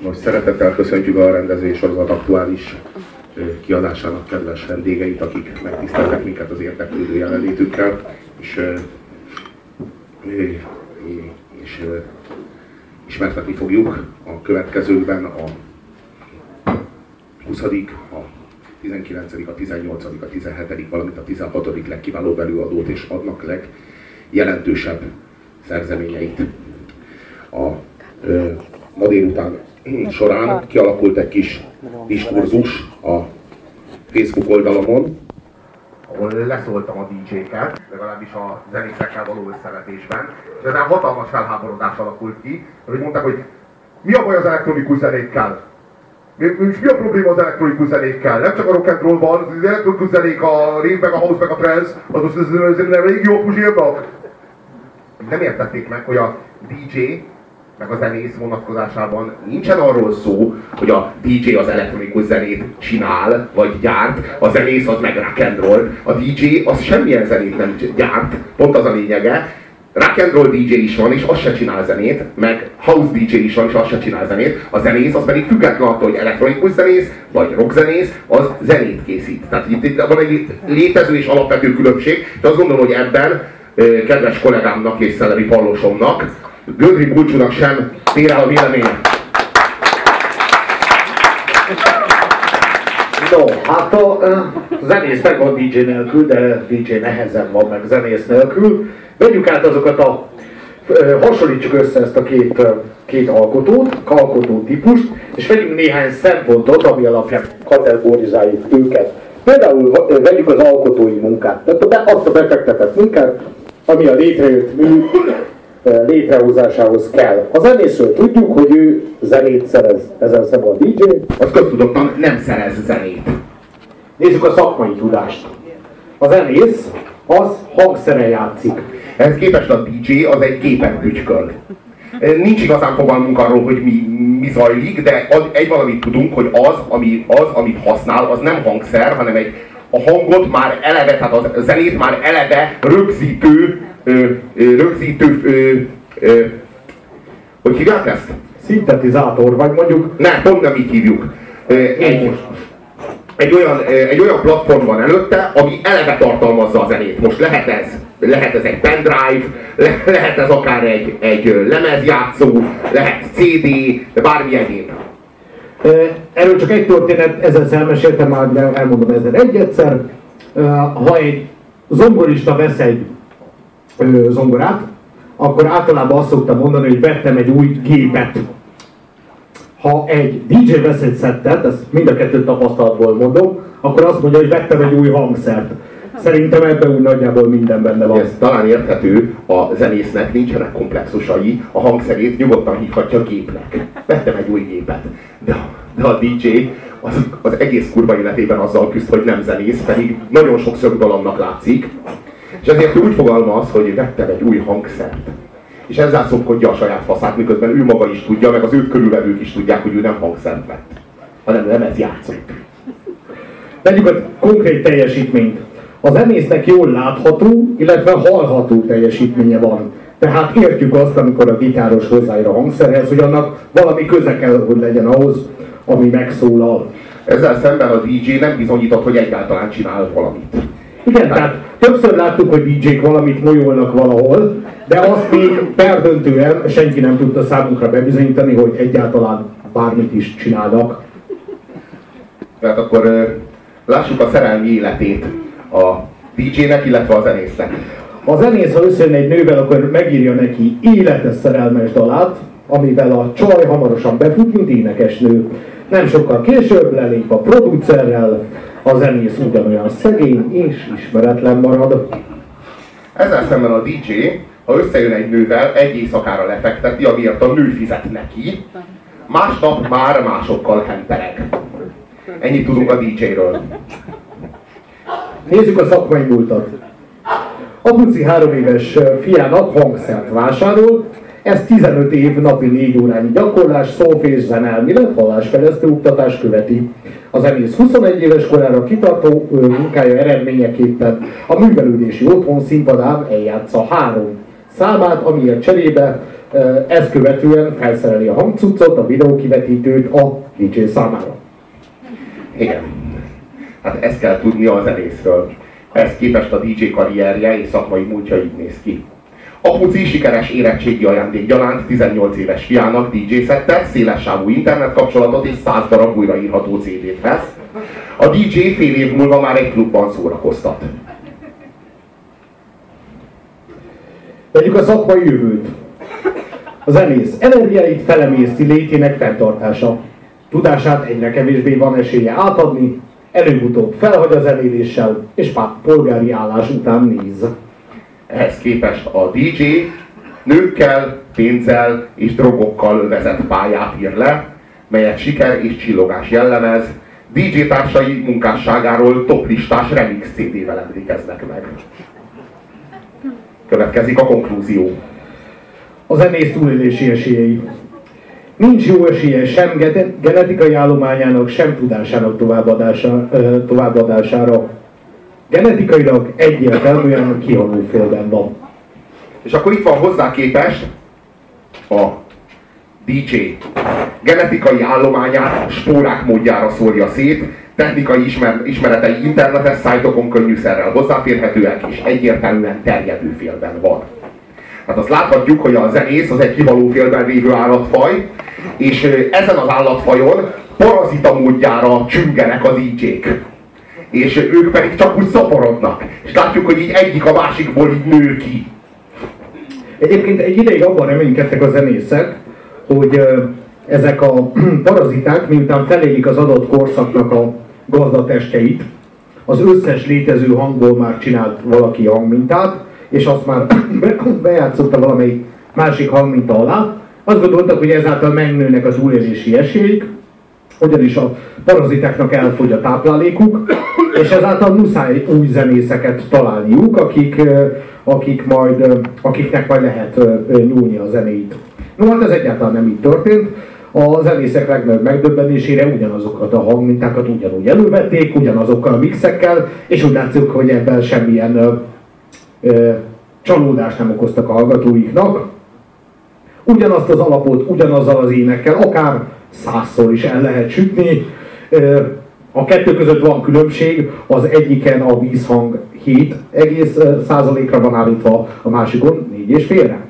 Most szeretettel köszöntjük a rendezvény sorozat aktuális kiadásának kedves vendégeit, akik megtiszteltek minket az érdeklődő jelenlétükkel, és, és ismertetni fogjuk a következőkben a 20 a 19 a 18 a 17 valamint a 16 legkiválóbb előadót és adnak legjelentősebb szerzeményeit. A ö, ma délután során kialakult egy kis diskurzus a Facebook oldalamon, ahol leszóltam a DJ-ket, legalábbis a zenészekkel való összevetésben, és ezen hatalmas felháborodás alakult ki, hogy mondták, hogy mi a baj az elektronikus zenékkel? Mi, mi, mi a probléma az elektronikus zenékkel? Nem csak a rock and roll van, az elektronikus zenék, a rave, meg a house, meg a trance, az most nem elég jó puzsírnak? Nem értették meg, hogy a DJ meg a zenész vonatkozásában nincsen arról szó, hogy a DJ az elektronikus zenét csinál, vagy gyárt, a zenész az meg rock and roll. A DJ az semmilyen zenét nem gyárt, pont az a lényege. Rock and roll DJ is van, és az se csinál zenét, meg house DJ is van, és az se csinál zenét. A zenész az pedig független attól, hogy elektronikus zenész, vagy rockzenész, az zenét készít. Tehát itt, itt van egy létező és alapvető különbség, és azt gondolom, hogy ebben kedves kollégámnak és Szelleri Pallosomnak Gödri Bulcsúnak sem tér el a véleménye. No, hát a uh, zenész meg van DJ nélkül, de DJ nehezen van meg zenész nélkül. Vegyük át azokat a, hasonlítsuk össze ezt a két, két alkotót, alkotó típust, és vegyünk néhány szempontot, ami alapján kategorizáljuk őket. Például vegyük az alkotói munkát, tehát azt a befektetett munkát, ami a létrejött mű létrehozásához kell. A zenészről tudjuk, hogy ő zenét szerez, ezen szemben a DJ. Az köztudottan nem szerez zenét. Nézzük a szakmai tudást. A zenész az hangszere játszik. Ehhez képest a DJ az egy gépet bütyköl. Nincs igazán fogalmunk arról, hogy mi, mi zajlik, de az, egy valamit tudunk, hogy az, ami, az, amit használ, az nem hangszer, hanem egy a hangot már eleve, tehát a zenét már eleve rögzítő ö, ö, rögzítő, ö, ö, hogy hívják ezt? Szintetizátor, vagy mondjuk... Ne, pont nem így hívjuk. Egy, egy olyan, egy olyan platform van előtte, ami eleve tartalmazza a zenét. Most lehet ez, lehet ez egy pendrive, lehet ez akár egy, egy lemezjátszó, lehet CD, bármi egyéb. Erről csak egy történet, ezen elmeséltem már, de elmondom ezen egy egyszer. Ha egy zongorista vesz egy zongorát, akkor általában azt szoktam mondani, hogy vettem egy új gépet. Ha egy DJ vesz egy szettet, ezt mind a kettő tapasztalatból mondom, akkor azt mondja, hogy vettem egy új hangszert. Szerintem ebben úgy nagyjából minden benne van. Ez talán érthető, a zenésznek nincsenek komplexusai, a hangszerét nyugodtan hívhatja gépnek. Vettem egy új gépet. De, de a DJ az, az egész kurva életében azzal küzd, hogy nem zenész, pedig nagyon sok szögdalomnak látszik, és ezért úgy fogalmaz, hogy vettem egy új hangszert. És ezzel szopkodja a saját faszát, miközben ő maga is tudja, meg az őt körülvevők is tudják, hogy ő nem hangszert vett, hanem lemez játszott. Vegyük a konkrét teljesítményt. A zenésznek jól látható, illetve hallható teljesítménye van. Tehát értjük azt, amikor a gitáros hozzáér a hangszerhez, hogy annak valami köze kell, hogy legyen ahhoz, ami megszólal. Ezzel szemben a DJ nem bizonyított, hogy egyáltalán csinál valamit. Igen, tehát többször láttuk, hogy DJ-k valamit molyolnak valahol, de azt még perdöntően senki nem tudta számunkra bebizonyítani, hogy egyáltalán bármit is csinálnak. Tehát akkor lássuk a szerelmi életét a DJ-nek, illetve a zenésznek. A zenész, ha összejön egy nővel, akkor megírja neki életes szerelmes dalát, amivel a csaj hamarosan befut, mint énekesnő. Nem sokkal később lelép a producerrel, a zenész ugyanolyan szegény és ismeretlen marad. Ezzel szemben a DJ, ha összejön egy nővel, egy éjszakára lefekteti, amiért a nő fizet neki, másnap már másokkal hentereg. Ennyit tudunk a DJ-ről. Nézzük a szakmai múltat. A Buci három éves fiának hangszert vásárol, ez 15 év napi 4 órányi gyakorlás, szófés, zenelmélet, hallásfejlesztő oktatás követi. Az zenész 21 éves korára kitartó munkája eredményeképpen a művelődési otthon színpadán eljátsza három számát, amiért cserébe ezt követően felszereli a hangcuccot, a videókivetítőt a DJ számára. Igen. Hát ezt kell tudni a zenészről. Ez képest a DJ karrierje és szakmai múltja így néz ki. Apuci sikeres érettségi ajándék gyanánt 18 éves fiának DJ szettet, szélessávú internet kapcsolatot és 100 darab újraírható CD-t vesz. A DJ fél év múlva már egy klubban szórakoztat. Vegyük a szakmai jövőt. A zenész energiáit felemészti létének fenntartása. Tudását egyre kevésbé van esélye átadni, előbb-utóbb felhagy a zenéléssel, és polgári állás után néz. Ehhez képest a DJ nőkkel, pénzzel és drogokkal vezet pályát ír le, melyet siker és csillogás jellemez, DJ társai munkásságáról toplistás remix CD-vel emlékeznek meg. Következik a konklúzió. A zenész túlélési esélyei. Nincs jó esélye sem genetikai állományának, sem tudásának továbbadása, továbbadására. Genetikailag egyértelműen kihaló félben van. És akkor itt van hozzá képest a DJ genetikai állományát spórák módjára szórja szét, technikai ismer, ismeretei internetes szájtokon könnyűszerrel hozzáférhetőek és egyértelműen terjedő félben van. Hát azt láthatjuk, hogy a zenész az egy kivaló félben lévő állatfaj, és ezen az állatfajon parazita módjára csüngenek a DJ-k. És ők pedig csak úgy szaporodnak. És látjuk, hogy így egyik a másikból így nő ki. Egyébként egy ideig abban reménykedtek a zenészek, hogy ezek a paraziták, miután felélik az adott korszaknak a gazdatestjeit, az összes létező hangból már csinált valaki hangmintát, és azt már bejátszotta valamelyik másik hangminta alá. Azt gondoltak, hogy ezáltal megnőnek az túlélési esélyük, ugyanis a parazitáknak elfogy a táplálékuk, és ezáltal muszáj új zenészeket találniuk, akik, akik majd, akiknek majd lehet nyúlni a zenét. No hát ez egyáltalán nem így történt. A zenészek legnagyobb megdöbbenésére ugyanazokat a hangmintákat ugyanúgy elővették, ugyanazokkal a mixekkel, és úgy látszik, hogy ebben semmilyen ö, ö, csalódást nem okoztak a hallgatóiknak. Ugyanazt az alapot, ugyanazzal az énekkel, akár százszor is el lehet sütni. Ö, a kettő között van különbség, az egyiken a vízhang 7 egész százalékra van állítva, a másikon 4 és félre.